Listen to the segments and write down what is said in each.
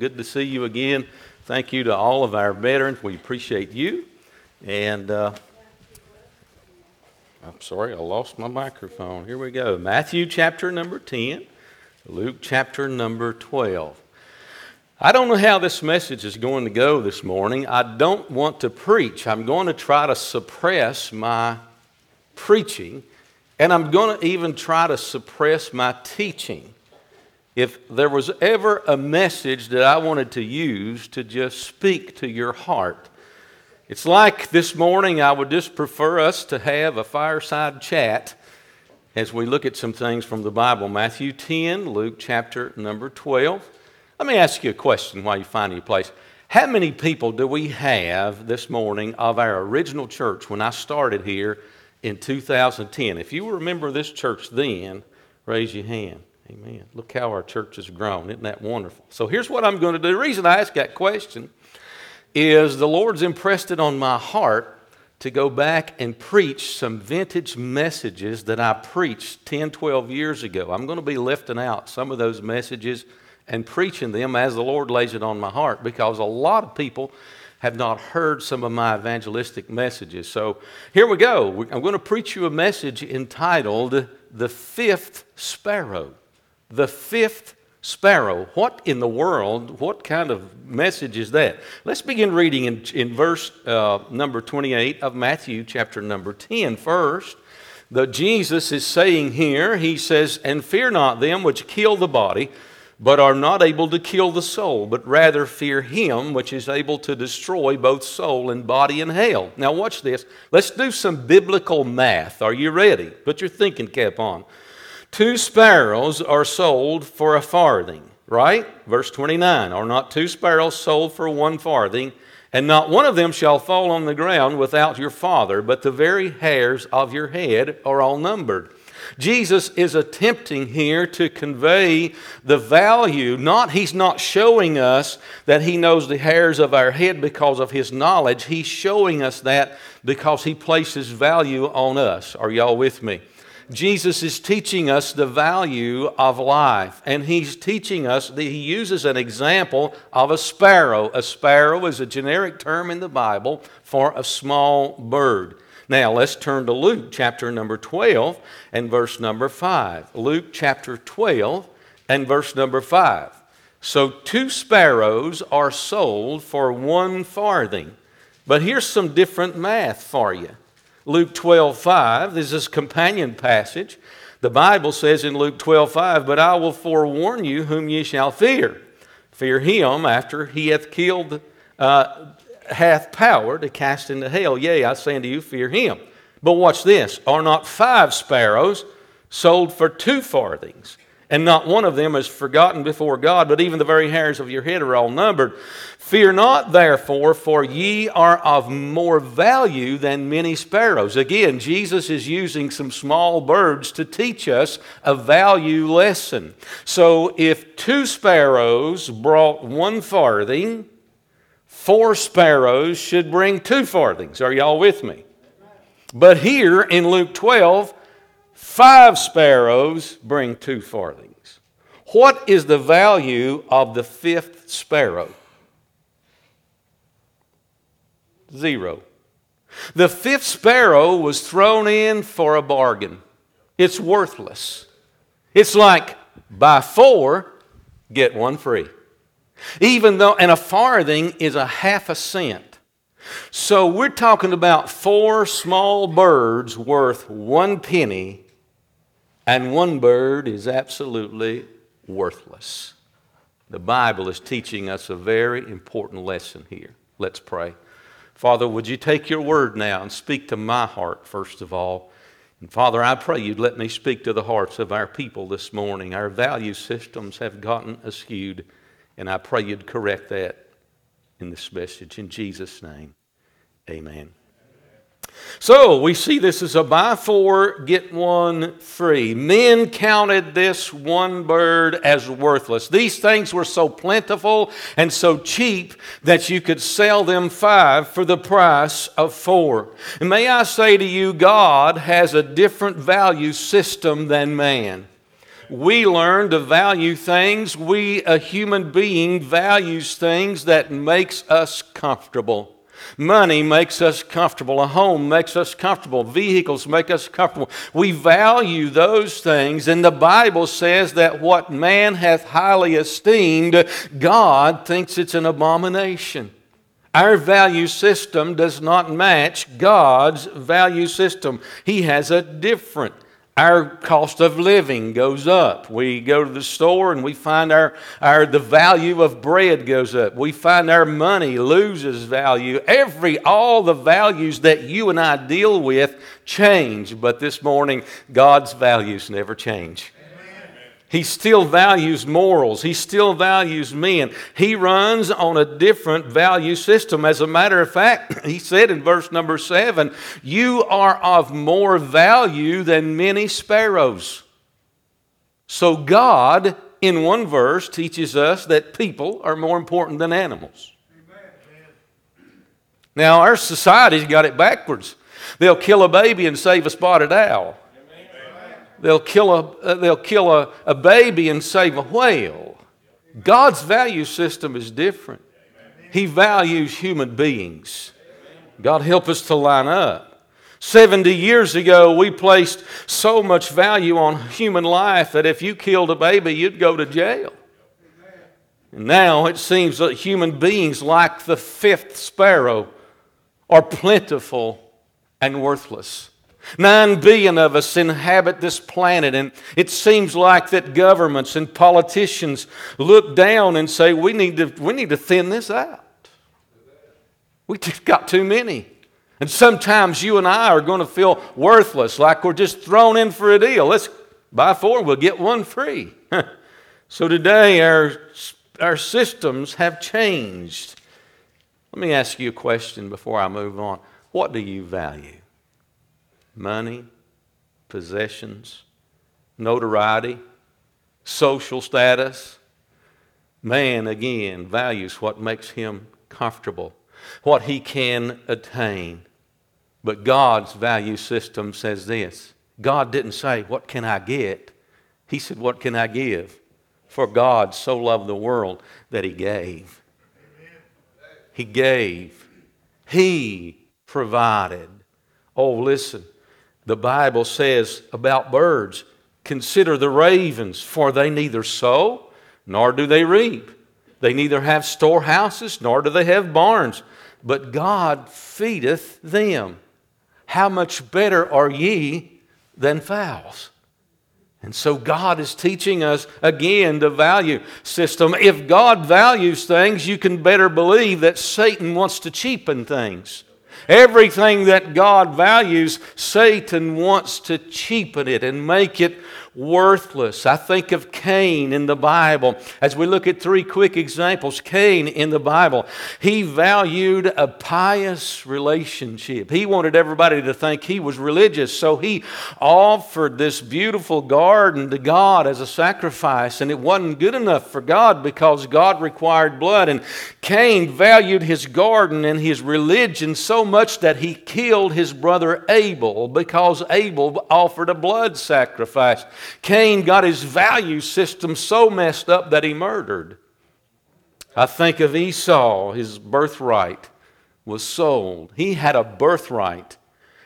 good to see you again. Thank you to all of our veterans. We appreciate you. And uh, I'm sorry, I lost my microphone. Here we go. Matthew chapter number 10, Luke chapter number 12. I don't know how this message is going to go this morning. I don't want to preach. I'm going to try to suppress my preaching, and I'm going to even try to suppress my teaching if there was ever a message that I wanted to use to just speak to your heart, it's like this morning I would just prefer us to have a fireside chat as we look at some things from the Bible Matthew 10, Luke chapter number 12. Let me ask you a question while you find your place. How many people do we have this morning of our original church when I started here in 2010? If you remember this church then, raise your hand. Amen. Look how our church has grown. Isn't that wonderful? So here's what I'm going to do. The reason I ask that question is the Lord's impressed it on my heart to go back and preach some vintage messages that I preached 10, 12 years ago. I'm going to be lifting out some of those messages and preaching them as the Lord lays it on my heart because a lot of people have not heard some of my evangelistic messages. So here we go. I'm going to preach you a message entitled The Fifth Sparrow the fifth sparrow. What in the world, what kind of message is that? Let's begin reading in, in verse uh, number 28 of Matthew chapter number 10 first. The Jesus is saying here, he says, And fear not them which kill the body, but are not able to kill the soul, but rather fear him which is able to destroy both soul and body in hell. Now, watch this. Let's do some biblical math. Are you ready? Put your thinking cap on. Two sparrows are sold for a farthing, right? Verse 29 Are not two sparrows sold for one farthing? And not one of them shall fall on the ground without your Father, but the very hairs of your head are all numbered. Jesus is attempting here to convey the value. Not, he's not showing us that he knows the hairs of our head because of his knowledge. He's showing us that because he places value on us. Are y'all with me? Jesus is teaching us the value of life. And he's teaching us that he uses an example of a sparrow. A sparrow is a generic term in the Bible for a small bird. Now let's turn to Luke chapter number 12 and verse number 5. Luke chapter 12 and verse number 5. So two sparrows are sold for one farthing. But here's some different math for you. Luke 12 5. This is a companion passage. The Bible says in Luke 12 5, But I will forewarn you whom ye shall fear. Fear him after he hath killed, uh, hath power to cast into hell. Yea, I say unto you, fear him. But watch this Are not five sparrows sold for two farthings? And not one of them is forgotten before God, but even the very hairs of your head are all numbered. Fear not, therefore, for ye are of more value than many sparrows. Again, Jesus is using some small birds to teach us a value lesson. So if two sparrows brought one farthing, four sparrows should bring two farthings. Are y'all with me? But here in Luke 12, Five sparrows bring two farthings. What is the value of the fifth sparrow? Zero. The fifth sparrow was thrown in for a bargain. It's worthless. It's like buy four, get one free. Even though, and a farthing is a half a cent. So we're talking about four small birds worth one penny and one bird is absolutely worthless. The Bible is teaching us a very important lesson here. Let's pray. Father, would you take your word now and speak to my heart, first of all? And Father, I pray you'd let me speak to the hearts of our people this morning. Our value systems have gotten askewed, and I pray you'd correct that in this message. In Jesus' name, amen. So we see this as a buy four, get one free. Men counted this one bird as worthless. These things were so plentiful and so cheap that you could sell them five for the price of four. And may I say to you, God has a different value system than man. We learn to value things. We, a human being, values things that makes us comfortable. Money makes us comfortable. A home makes us comfortable. Vehicles make us comfortable. We value those things, and the Bible says that what man hath highly esteemed, God thinks it's an abomination. Our value system does not match God's value system. He has a different our cost of living goes up. We go to the store and we find our, our the value of bread goes up. We find our money loses value. Every all the values that you and I deal with change, but this morning God's values never change. He still values morals. He still values men. He runs on a different value system. As a matter of fact, he said in verse number seven, You are of more value than many sparrows. So, God, in one verse, teaches us that people are more important than animals. Now, our society's got it backwards. They'll kill a baby and save a spotted owl. They'll kill a, uh, they'll kill a, a baby and save a whale. God's value system is different. He values human beings. God help us to line up. 70 years ago, we placed so much value on human life that if you killed a baby, you'd go to jail. And now it seems that human beings, like the fifth sparrow, are plentiful and worthless. Nine billion of us inhabit this planet, and it seems like that governments and politicians look down and say, we need to, we need to thin this out. We just got too many. And sometimes you and I are going to feel worthless, like we're just thrown in for a deal. Let's buy four, we'll get one free. so today, our, our systems have changed. Let me ask you a question before I move on. What do you value? Money, possessions, notoriety, social status. Man, again, values what makes him comfortable, what he can attain. But God's value system says this God didn't say, What can I get? He said, What can I give? For God so loved the world that he gave. He gave. He provided. Oh, listen. The Bible says about birds consider the ravens, for they neither sow nor do they reap. They neither have storehouses nor do they have barns, but God feedeth them. How much better are ye than fowls? And so God is teaching us again the value system. If God values things, you can better believe that Satan wants to cheapen things. Everything that God values, Satan wants to cheapen it and make it worthless. I think of Cain in the Bible. As we look at three quick examples, Cain in the Bible, he valued a pious relationship. He wanted everybody to think he was religious, so he offered this beautiful garden to God as a sacrifice, and it wasn't good enough for God because God required blood. And Cain valued his garden and his religion so much that he killed his brother Abel because Abel offered a blood sacrifice. Cain got his value system so messed up that he murdered. I think of Esau, his birthright was sold. He had a birthright.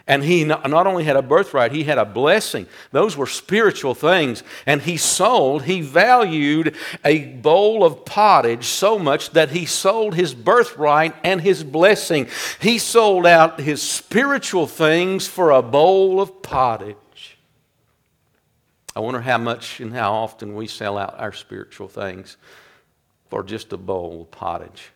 And he not only had a birthright, he had a blessing. Those were spiritual things. And he sold, he valued a bowl of pottage so much that he sold his birthright and his blessing. He sold out his spiritual things for a bowl of pottage. I wonder how much and how often we sell out our spiritual things for just a bowl of pottage.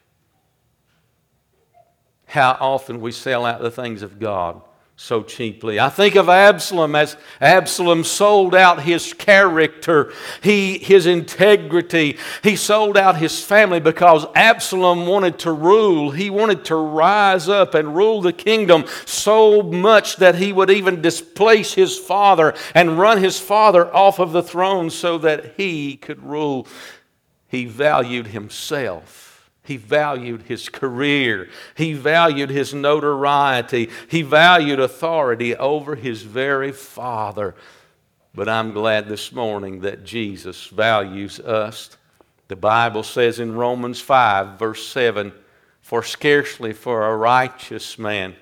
How often we sell out the things of God so cheaply. I think of Absalom as Absalom sold out his character, he, his integrity. He sold out his family because Absalom wanted to rule. He wanted to rise up and rule the kingdom so much that he would even displace his father and run his father off of the throne so that he could rule. He valued himself. He valued his career. He valued his notoriety. He valued authority over his very father. But I'm glad this morning that Jesus values us. The Bible says in Romans 5, verse 7 For scarcely for a righteous man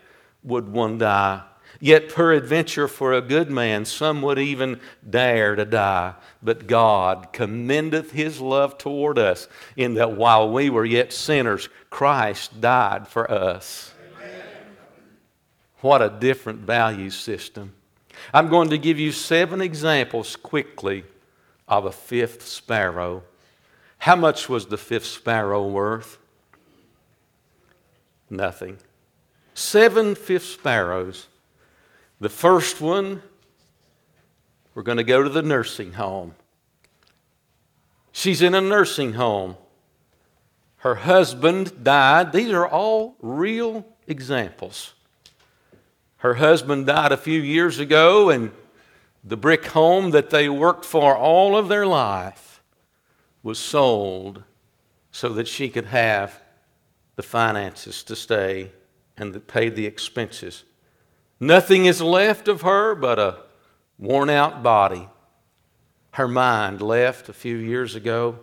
would one die. Yet, peradventure, for a good man, some would even dare to die. But God commendeth his love toward us, in that while we were yet sinners, Christ died for us. Amen. What a different value system. I'm going to give you seven examples quickly of a fifth sparrow. How much was the fifth sparrow worth? Nothing. Seven fifth sparrows. The first one, we're going to go to the nursing home. She's in a nursing home. Her husband died. These are all real examples. Her husband died a few years ago, and the brick home that they worked for all of their life was sold so that she could have the finances to stay and pay the expenses. Nothing is left of her but a worn out body. Her mind left a few years ago.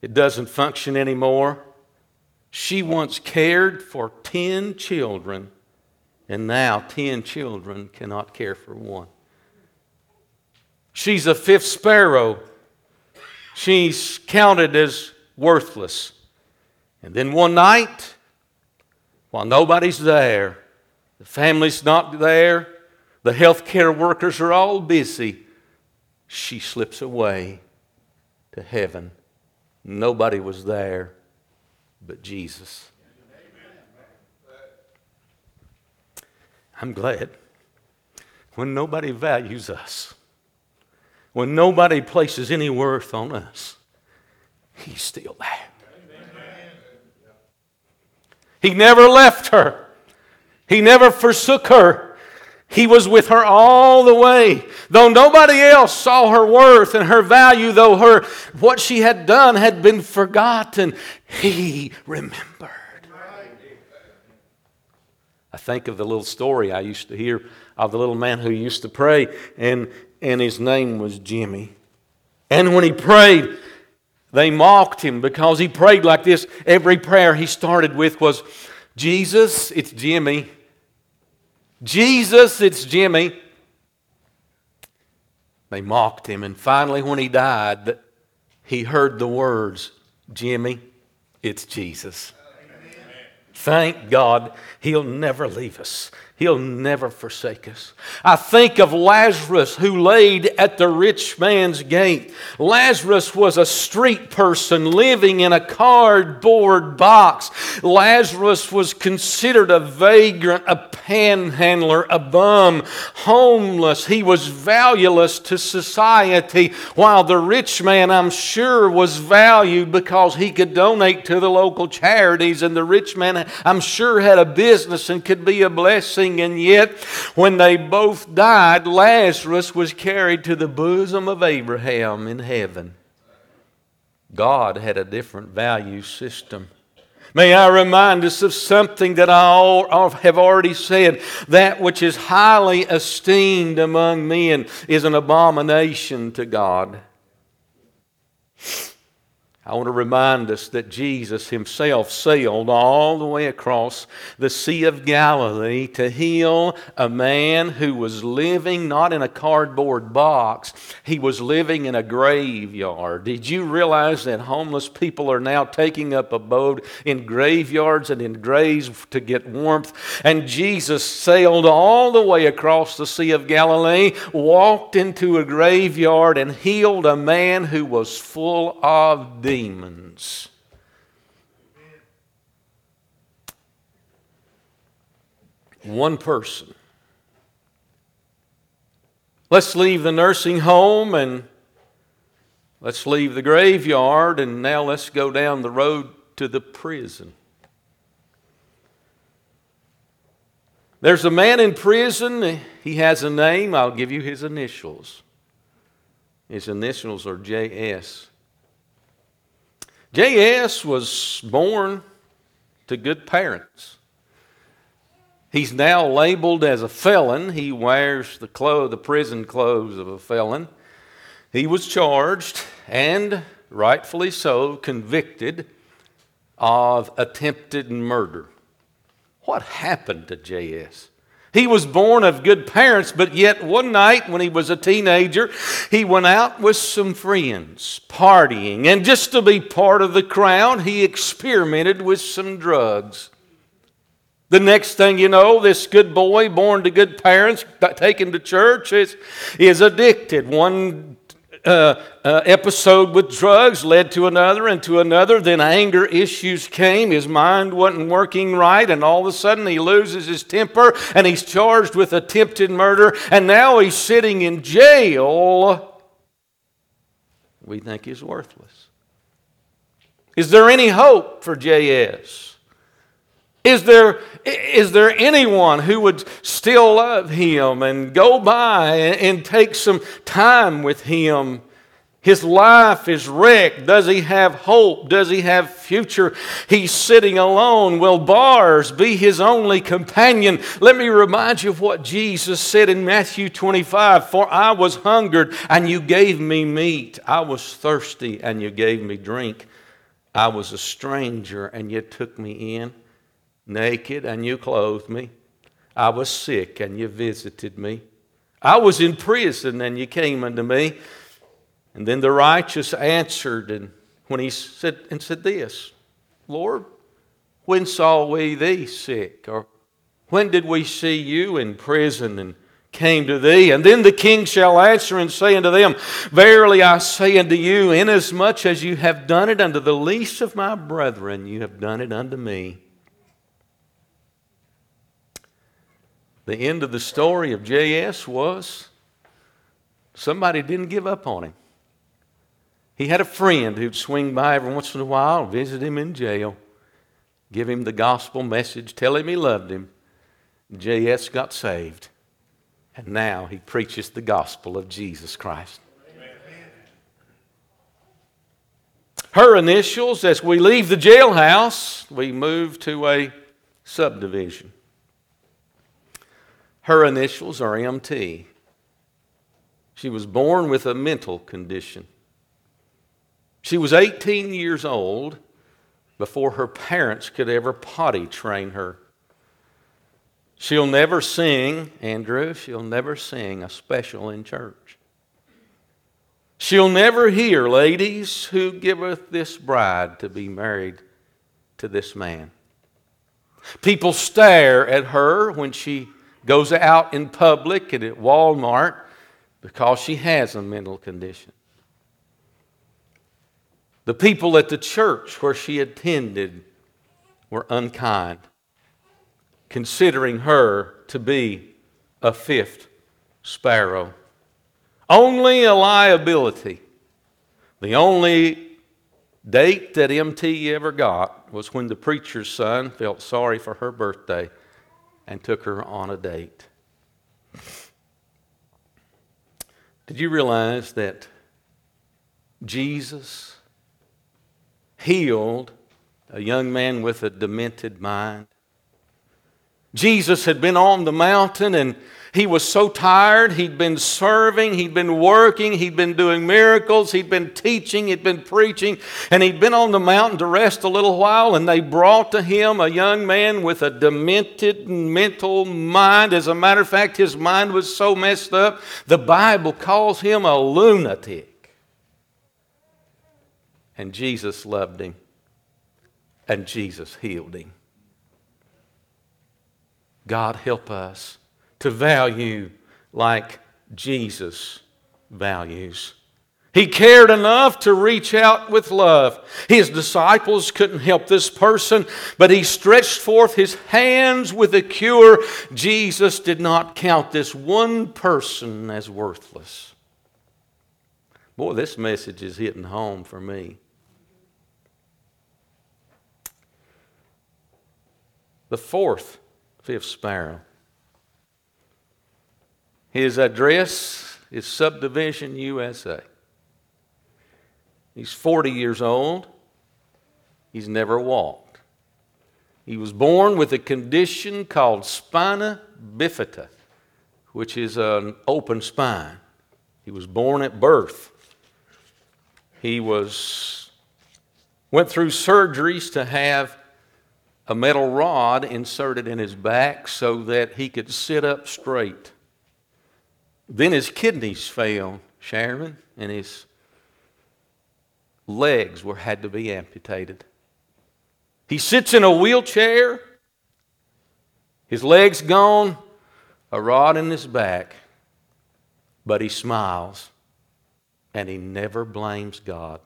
It doesn't function anymore. She once cared for 10 children, and now 10 children cannot care for one. She's a fifth sparrow. She's counted as worthless. And then one night, while nobody's there, the family's not there. The healthcare workers are all busy. She slips away to heaven. Nobody was there but Jesus. I'm glad when nobody values us, when nobody places any worth on us, He's still there. He never left her. He never forsook her. He was with her all the way. Though nobody else saw her worth and her value, though her what she had done had been forgotten, he remembered. I think of the little story I used to hear of the little man who used to pray, and, and his name was Jimmy. And when he prayed, they mocked him because he prayed like this. Every prayer he started with was, Jesus, it's Jimmy. Jesus, it's Jimmy. They mocked him, and finally, when he died, he heard the words, Jimmy, it's Jesus. Amen. Thank God he'll never leave us. He'll never forsake us. I think of Lazarus who laid at the rich man's gate. Lazarus was a street person living in a cardboard box. Lazarus was considered a vagrant, a panhandler, a bum, homeless. He was valueless to society, while the rich man, I'm sure, was valued because he could donate to the local charities, and the rich man, I'm sure, had a business and could be a blessing and yet when they both died, Lazarus was carried to the bosom of Abraham in heaven. God had a different value system. May I remind us of something that I have already said. That which is highly esteemed among men is an abomination to God. I want to remind us that Jesus himself sailed all the way across the Sea of Galilee to heal a man who was living not in a cardboard box, he was living in a graveyard. Did you realize that homeless people are now taking up abode in graveyards and in graves to get warmth? And Jesus sailed all the way across the Sea of Galilee, walked into a graveyard, and healed a man who was full of demons. One person. Let's leave the nursing home and let's leave the graveyard and now let's go down the road to the prison. There's a man in prison. He has a name. I'll give you his initials. His initials are J.S. J.S. was born to good parents. He's now labeled as a felon. He wears the, the prison clothes of a felon. He was charged and, rightfully so, convicted of attempted murder. What happened to J.S.? He was born of good parents, but yet one night when he was a teenager, he went out with some friends, partying, and just to be part of the crowd, he experimented with some drugs. The next thing you know, this good boy, born to good parents, taken to church, is, is addicted. One uh, uh, episode with drugs led to another and to another. Then anger issues came. His mind wasn't working right, and all of a sudden he loses his temper and he's charged with attempted murder, and now he's sitting in jail. We think he's worthless. Is there any hope for J.S.? Is there, is there anyone who would still love him and go by and take some time with him? His life is wrecked. Does he have hope? Does he have future? He's sitting alone. Will bars be his only companion? Let me remind you of what Jesus said in Matthew 25 For I was hungered, and you gave me meat. I was thirsty, and you gave me drink. I was a stranger, and you took me in naked and you clothed me. I was sick and you visited me. I was in prison and you came unto me. And then the righteous answered and when he said and said this, Lord, when saw we thee sick? Or when did we see you in prison and came to thee? And then the king shall answer and say unto them, Verily I say unto you, inasmuch as you have done it unto the least of my brethren, you have done it unto me. The end of the story of J.S. was somebody didn't give up on him. He had a friend who'd swing by every once in a while, visit him in jail, give him the gospel message, tell him he loved him. J.S. got saved. And now he preaches the gospel of Jesus Christ. Her initials, as we leave the jailhouse, we move to a subdivision. Her initials are MT. She was born with a mental condition. She was 18 years old before her parents could ever potty train her. She'll never sing, Andrew, she'll never sing a special in church. She'll never hear, ladies, who giveth this bride to be married to this man. People stare at her when she goes out in public and at Walmart because she has a mental condition. The people at the church where she attended were unkind, considering her to be a fifth sparrow. Only a liability. The only date that MT ever got was when the preacher's son felt sorry for her birthday and took her on a date. Did you realize that Jesus healed a young man with a demented mind? Jesus had been on the mountain and he was so tired. He'd been serving, he'd been working, he'd been doing miracles, he'd been teaching, he'd been preaching, and he'd been on the mountain to rest a little while. And they brought to him a young man with a demented mental mind. As a matter of fact, his mind was so messed up, the Bible calls him a lunatic. And Jesus loved him, and Jesus healed him. God help us to value like Jesus values. He cared enough to reach out with love. His disciples couldn't help this person, but he stretched forth his hands with a cure. Jesus did not count this one person as worthless. Boy, this message is hitting home for me. The fourth, fifth sparrow his address is Subdivision USA. He's 40 years old. He's never walked. He was born with a condition called spina bifida, which is an open spine. He was born at birth. He was went through surgeries to have a metal rod inserted in his back so that he could sit up straight. Then his kidneys failed, Sharon, and his legs were had to be amputated. He sits in a wheelchair, his legs gone, a rod in his back, but he smiles and he never blames God.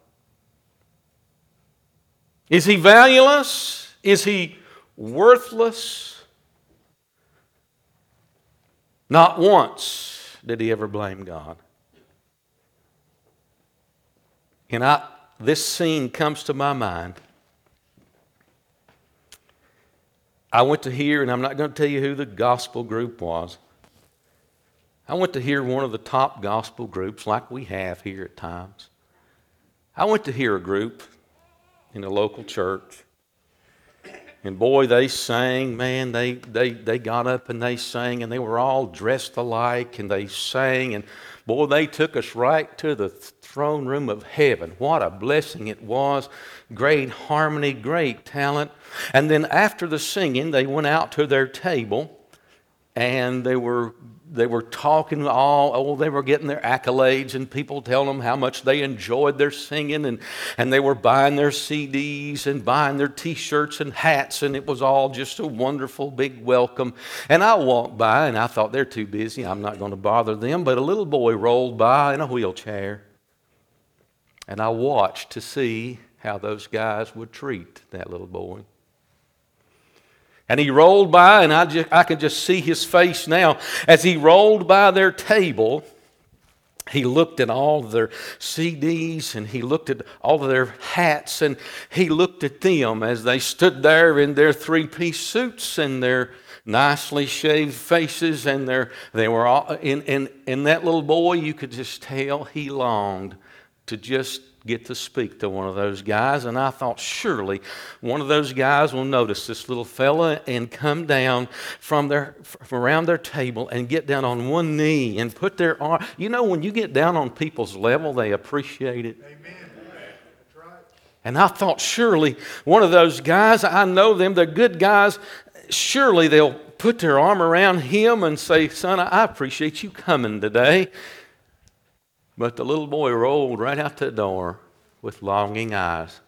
Is he valueless? Is he worthless? Not once did he ever blame God. And I, this scene comes to my mind. I went to hear, and I'm not going to tell you who the gospel group was. I went to hear one of the top gospel groups, like we have here at times. I went to hear a group in a local church. And boy, they sang, man, they, they, they got up and they sang, and they were all dressed alike, and they sang, and boy, they took us right to the throne room of heaven. What a blessing it was. Great harmony, great talent. And then after the singing, they went out to their table, and they were they were talking all, oh, they were getting their accolades and people telling them how much they enjoyed their singing and, and they were buying their CDs and buying their t shirts and hats and it was all just a wonderful big welcome. And I walked by and I thought they're too busy, I'm not going to bother them. But a little boy rolled by in a wheelchair and I watched to see how those guys would treat that little boy. And he rolled by, and I, just, I can just see his face now. As he rolled by their table, he looked at all their CDs and he looked at all of their hats and he looked at them as they stood there in their three piece suits and their nicely shaved faces and their, they were all, in, in, in that little boy, you could just tell he longed to just get to speak to one of those guys. And I thought, surely one of those guys will notice this little fella and come down from, their, from around their table and get down on one knee and put their arm. You know, when you get down on people's level, they appreciate it. Amen. And I thought, surely one of those guys, I know them, they're good guys, surely they'll put their arm around him and say, Son, I appreciate you coming today. But the little boy rolled right out the door with longing eyes.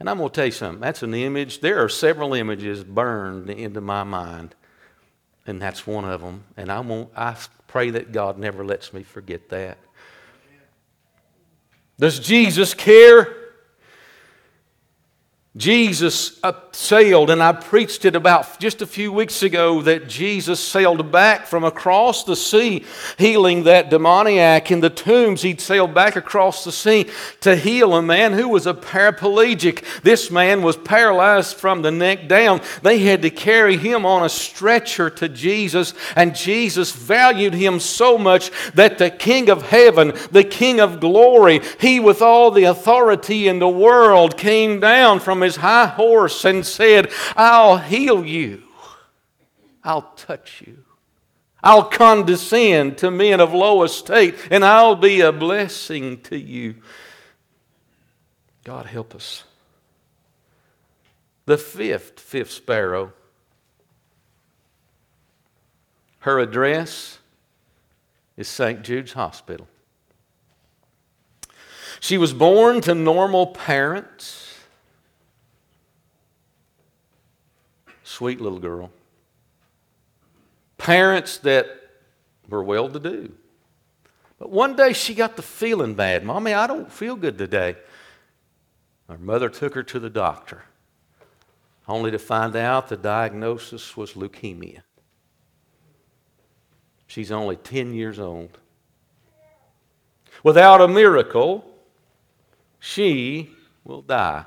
And I'm going to tell you something. That's an image. There are several images burned into my mind, and that's one of them. And I, won't, I pray that God never lets me forget that. Does Jesus care? Jesus uh, sailed, and I preached it about just a few weeks ago that Jesus sailed back from across the sea, healing that demoniac in the tombs. He'd sailed back across the sea to heal a man who was a paraplegic. This man was paralyzed from the neck down. They had to carry him on a stretcher to Jesus, and Jesus valued him so much that the King of heaven, the King of glory, he with all the authority in the world came down from his high horse and said, I'll heal you, I'll touch you. I'll condescend to men of low estate, and I'll be a blessing to you. God help us. The fifth, fifth sparrow, her address is St. Jude's Hospital. She was born to normal parents. Sweet little girl. Parents that were well to do. But one day she got the feeling bad. Mommy, I don't feel good today. Her mother took her to the doctor, only to find out the diagnosis was leukemia. She's only 10 years old. Without a miracle, she will die.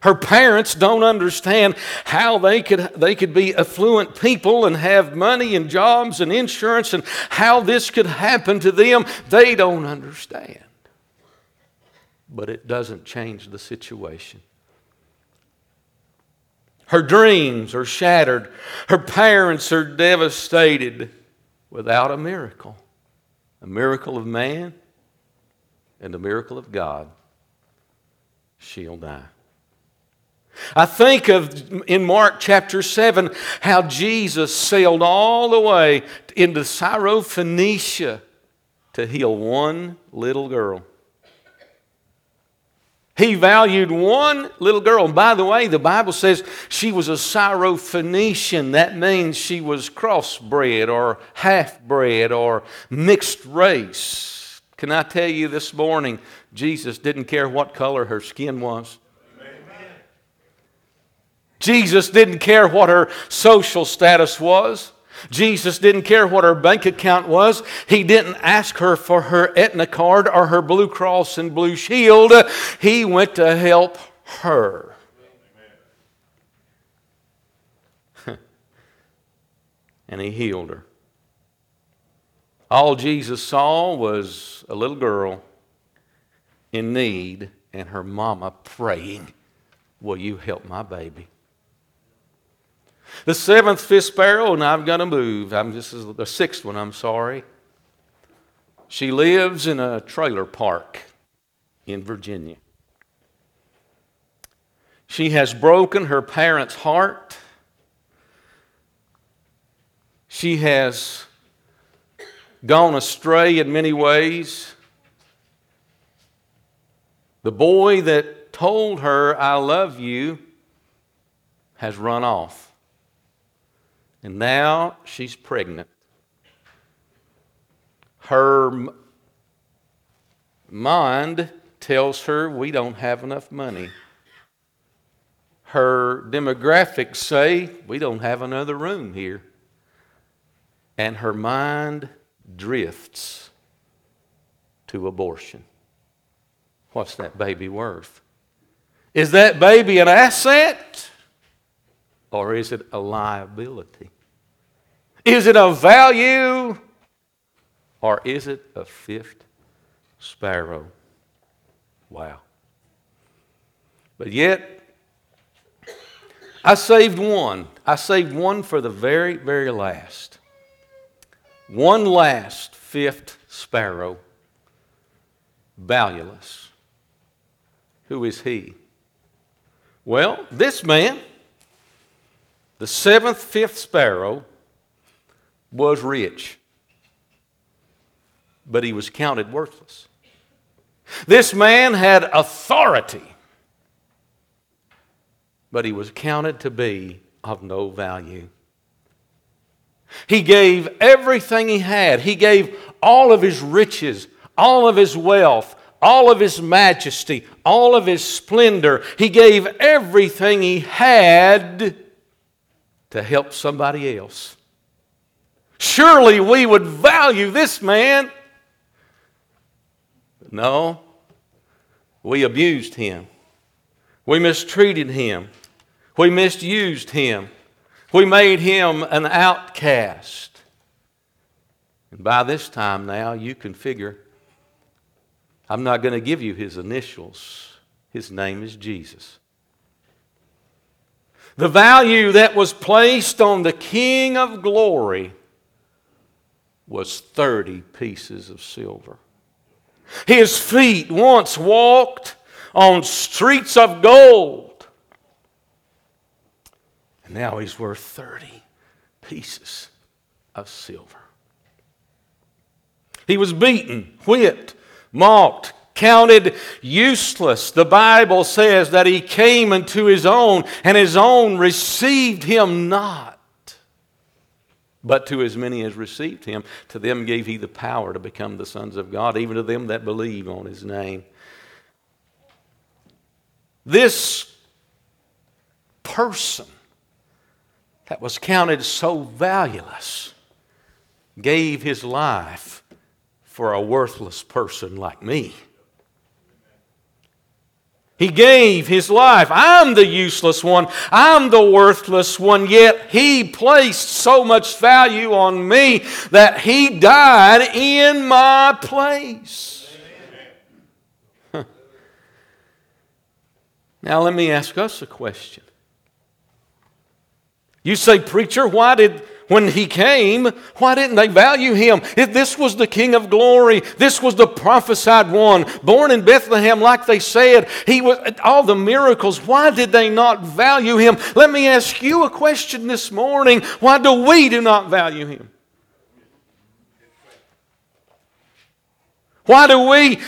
Her parents don't understand how they could, they could be affluent people and have money and jobs and insurance and how this could happen to them. They don't understand. But it doesn't change the situation. Her dreams are shattered. Her parents are devastated without a miracle a miracle of man and a miracle of God. She'll die. I think of in Mark chapter 7 how Jesus sailed all the way into Syrophoenicia to heal one little girl. He valued one little girl. And by the way, the Bible says she was a Syrophoenician. That means she was crossbred or half bred or mixed race. Can I tell you this morning, Jesus didn't care what color her skin was. Jesus didn't care what her social status was. Jesus didn't care what her bank account was. He didn't ask her for her Aetna card or her Blue Cross and Blue Shield. He went to help her. and he healed her. All Jesus saw was a little girl in need and her mama praying, Will you help my baby? The seventh fifth sparrow, and I've got to move. I'm this is the sixth one, I'm sorry. She lives in a trailer park in Virginia. She has broken her parents' heart. She has gone astray in many ways. The boy that told her, I love you, has run off. And now she's pregnant. Her mind tells her we don't have enough money. Her demographics say we don't have another room here. And her mind drifts to abortion. What's that baby worth? Is that baby an asset? Or is it a liability? Is it a value? Or is it a fifth sparrow? Wow. But yet, I saved one. I saved one for the very, very last. One last fifth sparrow, valueless. Who is he? Well, this man the seventh, fifth sparrow was rich, but he was counted worthless. This man had authority, but he was counted to be of no value. He gave everything he had. He gave all of his riches, all of his wealth, all of his majesty, all of his splendor. He gave everything he had to help somebody else. Surely we would value this man. No, we abused him. We mistreated him. We misused him. We made him an outcast. And by this time now, you can figure I'm not going to give you his initials. His name is Jesus. The value that was placed on the King of glory was 30 pieces of silver. His feet once walked on streets of gold. And now he's worth 30 pieces of silver. He was beaten, whipped, mocked, counted useless. The Bible says that he came unto his own, and his own received him not. But to as many as received him, to them gave he the power to become the sons of God, even to them that believe on his name. This person that was counted so valueless gave his life for a worthless person like me. He gave his life. I'm the useless one. I'm the worthless one. Yet he placed so much value on me that he died in my place. Now, let me ask us a question You say, Preacher, why did, when he came, why didn't they value him? If this was the King of glory, this was the prophesied one, born in Bethlehem, like they said, he was all the miracles. Why did they not value him? Let me ask you a question this morning. Why do we do not value him? Why do we?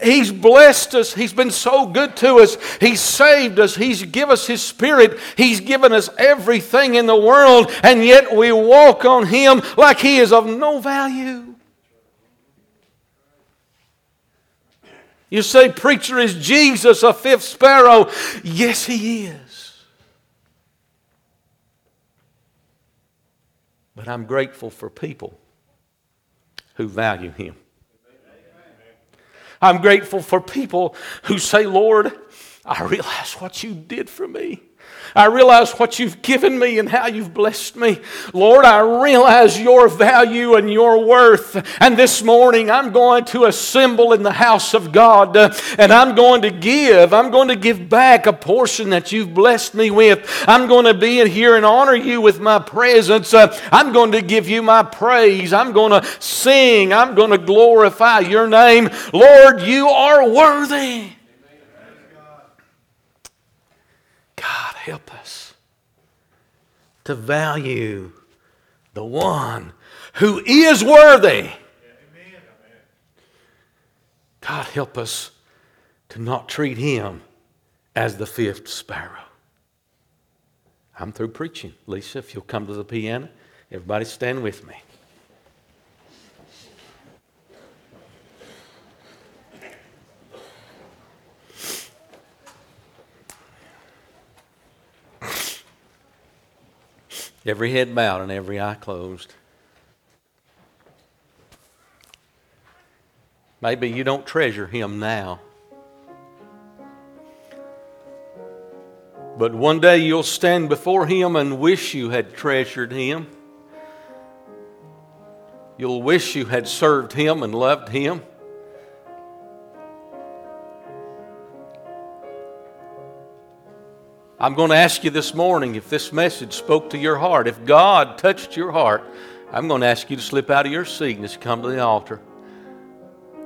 He's blessed us. He's been so good to us. He's saved us. He's given us His Spirit. He's given us everything in the world, and yet we walk on Him like He is of no value. You say, Preacher, is Jesus a fifth sparrow? Yes, He is. But I'm grateful for people who value Him. I'm grateful for people who say, Lord, I realize what you did for me. I realize what you've given me and how you've blessed me. Lord, I realize your value and your worth. And this morning I'm going to assemble in the house of God uh, and I'm going to give. I'm going to give back a portion that you've blessed me with. I'm going to be in here and honor you with my presence. Uh, I'm going to give you my praise. I'm going to sing. I'm going to glorify your name. Lord, you are worthy. God, help us to value the one who is worthy. God, help us to not treat him as the fifth sparrow. I'm through preaching. Lisa, if you'll come to the piano, everybody stand with me. Every head bowed and every eye closed. Maybe you don't treasure him now. But one day you'll stand before him and wish you had treasured him. You'll wish you had served him and loved him. I'm going to ask you this morning if this message spoke to your heart, if God touched your heart, I'm going to ask you to slip out of your seat and just come to the altar.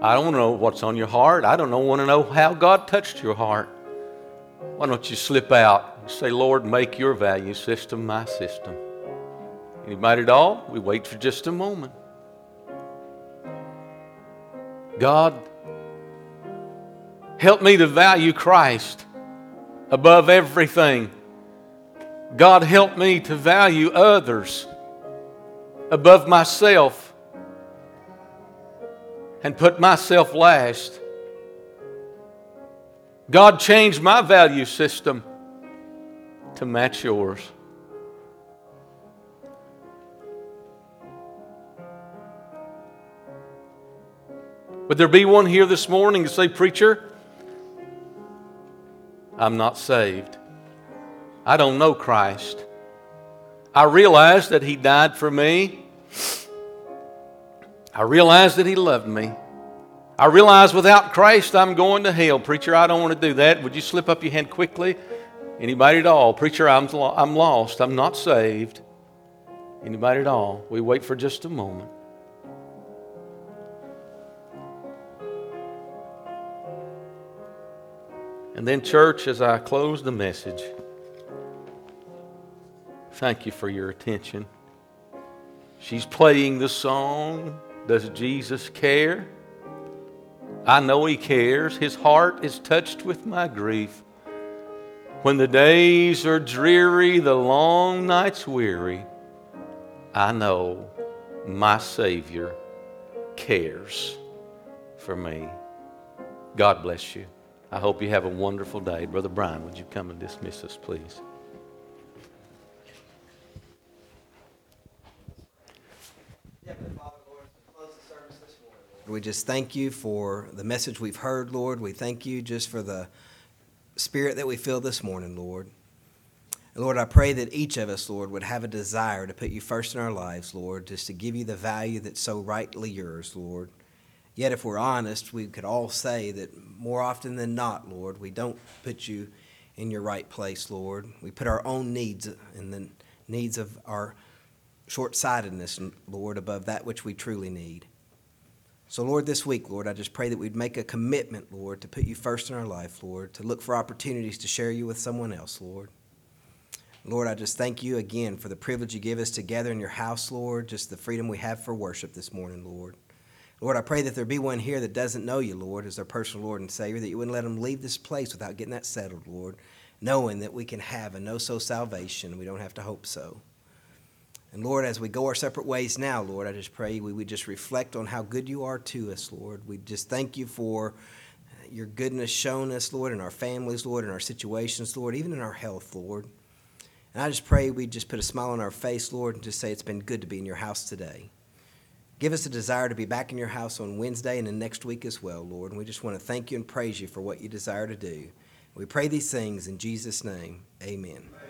I don't know what's on your heart. I don't know, want to know how God touched your heart. Why don't you slip out and say, Lord, make your value system my system? Anybody at all? We wait for just a moment. God, help me to value Christ above everything. God, help me to value others above myself and put myself last. God, change my value system to match yours. Would there be one here this morning to say, Preacher, I'm not saved. I don't know Christ. I realize that He died for me. I realize that He loved me. I realize without Christ I'm going to hell. Preacher, I don't want to do that. Would you slip up your hand quickly? Anybody at all? Preacher, I'm, I'm lost. I'm not saved. Anybody at all? We wait for just a moment. And then, church, as I close the message, thank you for your attention. She's playing the song, Does Jesus Care? I know He cares. His heart is touched with my grief. When the days are dreary, the long nights weary, I know my Savior cares for me. God bless you. I hope you have a wonderful day. Brother Brian, would you come and dismiss us, please? We just thank you for the message we've heard, Lord. We thank you just for the spirit that we feel this morning, Lord. And Lord, I pray that each of us, Lord, would have a desire to put you first in our lives, Lord, just to give you the value that's so rightly yours, Lord. Yet, if we're honest, we could all say that more often than not, Lord, we don't put you in your right place, Lord. We put our own needs and the needs of our short sightedness, Lord, above that which we truly need. So, Lord, this week, Lord, I just pray that we'd make a commitment, Lord, to put you first in our life, Lord, to look for opportunities to share you with someone else, Lord. Lord, I just thank you again for the privilege you give us to gather in your house, Lord, just the freedom we have for worship this morning, Lord. Lord, I pray that there be one here that doesn't know you, Lord, as their personal Lord and Savior, that you wouldn't let them leave this place without getting that settled, Lord, knowing that we can have a know so salvation. We don't have to hope so. And Lord, as we go our separate ways now, Lord, I just pray we would just reflect on how good you are to us, Lord. We just thank you for your goodness shown us, Lord, in our families, Lord, in our situations, Lord, even in our health, Lord. And I just pray we just put a smile on our face, Lord, and just say it's been good to be in your house today. Give us a desire to be back in your house on Wednesday and the next week as well, Lord. And we just want to thank you and praise you for what you desire to do. We pray these things in Jesus' name. Amen. Amen.